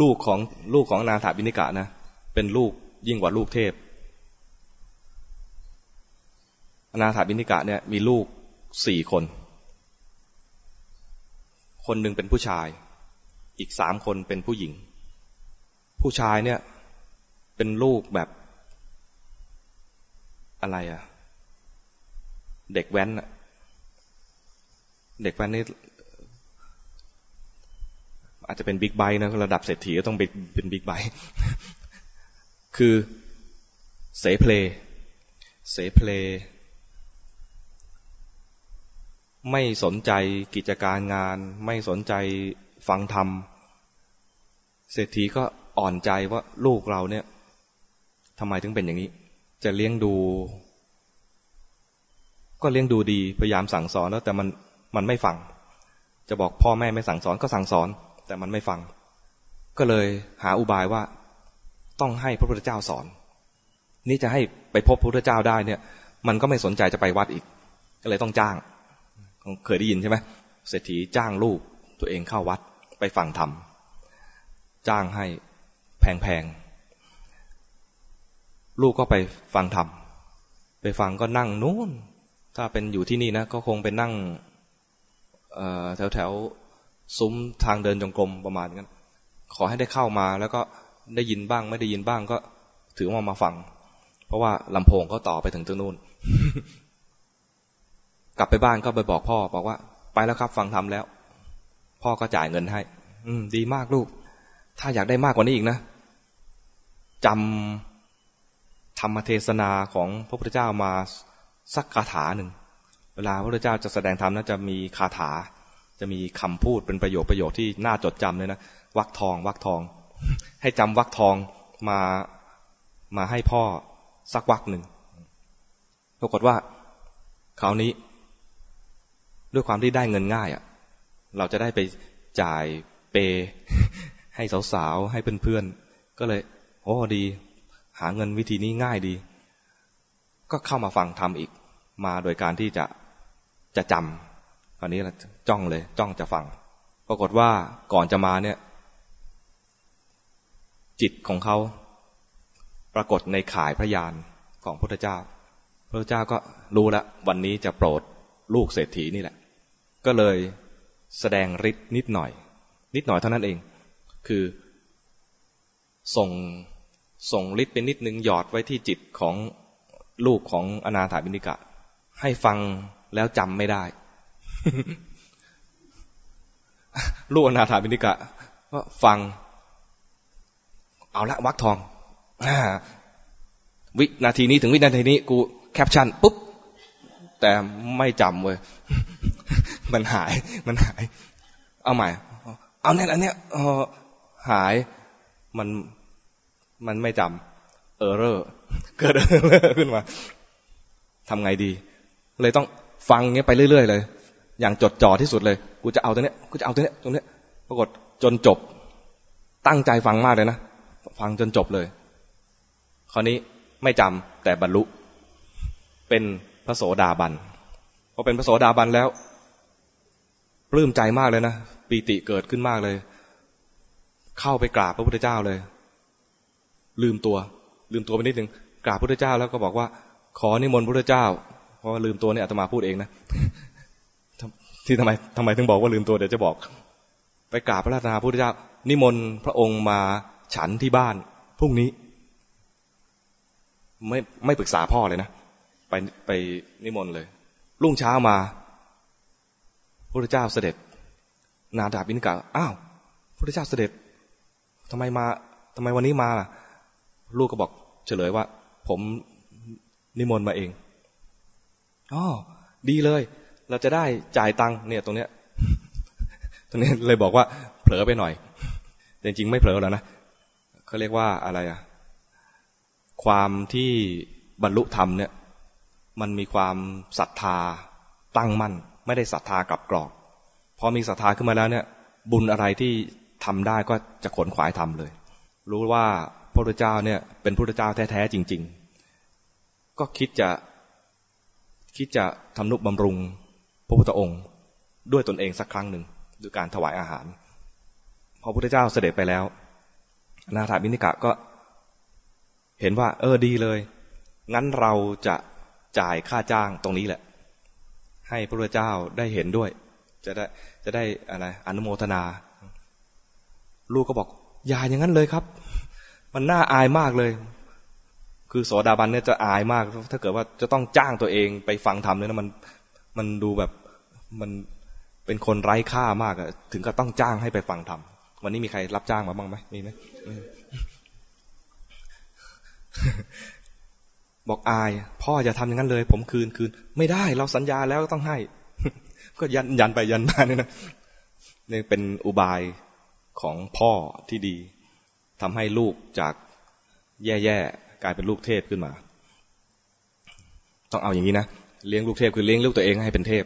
ลูกของลูกของนาถาบินิกะนะ เป็นลูกยิ่งกว่าลูกเทพอนาถาบินิกะเนี่ยมีลูกสี่คน คนหนึ่งเป็นผู้ชาย อีกสามคนเป็นผู้หญิง ผู้ชายเนี่ย เป็นลูกแบบอะไรอะเด็กแว้นอะเด็กแว้นนี่ อาจจะเป็นบิ๊กไบค์นะระดับเศรษฐีก็ต้องเป็นบิ๊กไบค์คือเสเพลเสเพล ไม่สนใจกิจการงาน ไม่สนใจฟังธรรม เศรษฐีก็อ่อนใจว่าลูกเราเนี่ยทำไมถึงเป็นอย่างนี้ จะเลี้ยงดู ก็เลี้ยงดูดีพยายามสั่งสอนแล้วแต่มันมันไม่ฟัง จะบอกพ่อแม่ไม่สั่งสอนก็สั่งสอน แต่มันไม่ฟัง ก็เลยหาอุบายว่าต้องให้พระพุทธเจ้าสอน นี่จะให้ไปพบพระพุทธเจ้าได้เนี่ย มันก็ไม่สนใจจะไปวัดอีก ก็เลยต้องจ้าง เคยได้ยินใช่ไหมเศรษฐีจ้างลูกตัวเองเข้าวัดไปฟังธรรมจ้างให้แพงๆลูกก็ไปฟังธรรมไปฟังก็นั่งนู้นถ้าเป็นอยู่ที่นี่นะก็คงเป็นนั่งแถวแถว ซุ้มทางเดินจงกรมประมาณนั้นขอให้ได้เข้ามาแล้วก็ได้ยินบ้างไม่ได้ยินบ้างก็ถือว่ามาฟัง เพราะว่าลำโพงก็ต่อไปถึงตรงนู้น กลับไปบ้านก็ไปบอกพ่อ บอกว่า ไปแล้วครับ ฟังทำแล้ว พ่อก็จ่ายเงินให้ อืม ดีมากลูก ถ้าอยากได้มากกว่านี้อีกนะจำธรรมเทศนาของพระพุทธเจ้ามาสักคาถาหนึ่ง เวลาพระพุทธเจ้าจะแสดงธรรมนะจะมีคาถา จะมีคำพูดเป็นประโยคประโยคที่น่าจดจำเลยนะวักทองวักทอง ให้จำวักทองมามาให้พ่อสักวักหนึ่งปรากฏว่าคราวนี้ ด้วยความที่ได้เงินง่ายอะ เราจะได้ไปจ่ายเป ให้สาวๆให้เพื่อนๆก็เลยโอ้ดี หาเงินวิธีนี้ง่ายดี ก็เข้ามาฟังทำอีก มาโดยการที่จะจะจำ ราวนี้จ้องเลย จ้องจะฟัง ปรากฏว่าก่อนจะมาเนี่ย จิตของเขาปรากฏในข่ายพระยานของพระพุทธเจ้า พระเจ้าก็รู้แล้ววันนี้จะโปรดลูกเศรษฐีนี่แหละ ก็เลยแสดงฤทธิ์นิดหน่อย นิดหน่อยเท่านั้นเอง คือส่งส่งฤทธิ์เป็นนิดนึงหยอดไว้ที่จิตของลูกของอนาถาบินิกะ ให้ฟังแล้วจำไม่ได้ ลูกอนาถาบินิกะก็ฟัง เอาละวักทองวินาทีนี้ถึงวินาทีนี้ กูแคปชั่นปุ๊บ แต่ไม่จำเว้ยมันหาย มันหาย เอาใหม่ เอาเนี่ยอันเนี้ยหายมันมันไม่จำเออร์เรอร์เกิดเออร์เรอร์ขึ้นมาทำไงดี เลยต้องฟังเงี้ยไปเรื่อยๆเลย อย่างจดจ่อที่สุดเลย กูจะเอาตัวเนี้ย กูจะเอาตัวเนี้ยตรงเนี้ย ปรากฏจนจบ ตั้งใจฟังมากเลยนะ ฟังจนจบเลย คราวนี้ไม่จำแต่บรรลุ เป็นพระโสดาบัน พอเป็นพระโสดาบันแล้ว ปลื้มใจมากเลยนะ ปีติเกิดขึ้นมากเลย เข้าไปกราบพระพุทธเจ้าเลย ลืมตัว ลืมตัวไปนิดนึง กราบพระพุทธเจ้าแล้วก็บอกว่า ขอนิมนต์พระพุทธเจ้า เพราะว่าลืมตัวเนี่ยอาตมาพูดเองนะ ที่ทำไมทำไมถึงบอกว่าลืมตัวเดี๋ยวจะบอก ไปกราบพระราชนาพระพุทธเจ้า นิมนต์พระองค์มาฉันที่บ้านพรุ่งนี้ ไม่ไม่ปรึกษาพ่อเลยนะไปไปนิมนต์เลย รุ่งเช้ามาพระเจ้าเสด็จ นาดาบินกะอ้าวพระเจ้าเสด็จทำไมมาทำไมวันนี้มาล่ะ ลูกก็บอกเฉลยว่า ผมนิมนต์มาเองอ๋อดีเลย เราจะได้จ่ายตังค์เนี่ยตรงเนี้ยตรงนี้เลยบอกว่าเผลอไปหน่อยแต่จริงไม่เผลอแล้วนะเขาเรียกว่าอะไรอะความที่บรรลุธรรมเนี่ย มันมีความศรัทธาตั้งมั่น ไม่ได้ศรัทธากับกรอกพอมีศรัทธาขึ้นมาแล้วเนี่ย บุญอะไรที่ทำได้ก็จะขนขวายทำเลย รู้ว่าพระพุทธเจ้าเนี่ย เป็นพระพุทธเจ้าแท้ๆจริง ๆ ก็คิดจะคิดจะทำนุบำรุง ระพุทธองค์ด้วยตนเองสักครั้งหนึ่งด้วยการถวายอาหาร พอพระพุทธเจ้าเสด็จไปแล้ว นาถาบินิกะก็เห็นว่า เออดีเลย งั้นเราจะจ่ายค่าจ้างตรงนี้แหละ ให้พระพุทธเจ้าได้เห็นด้วย จะได้จะได้อะไรอนุโมทนา ลูกก็บอก อย่าอย่างนั้นเลยครับ มันน่าอายมากเลย คือโสดาบันเนี่ยจะอายมาก ถ้าเกิดว่าจะต้องจ้างตัวเองไปฟังธรรมเนี่ยนะมันมันดูแบบ มันเป็นคนไร้ค่ามากอะถึงก็ต้องจ้างให้ไปฟังธรรมวันนี้มีใครรับจ้างมาบ้างไหมมีไหมบอกอาย พ่ออย่าทำอย่างนั้นเลย ผมคืนคืน ไม่ได้เราสัญญาแล้วต้องให้ ก็ยันยันไปยันมาเนี่ยนะนี่เป็นอุบายของพ่อที่ดีทำให้ลูกจากแย่ๆกลายเป็นลูกเทพขึ้นมา ต้องเอาอย่างนี้นะเลี้ยงลูกเทพคือเลี้ยงลูกตัวเองให้เป็นเทพ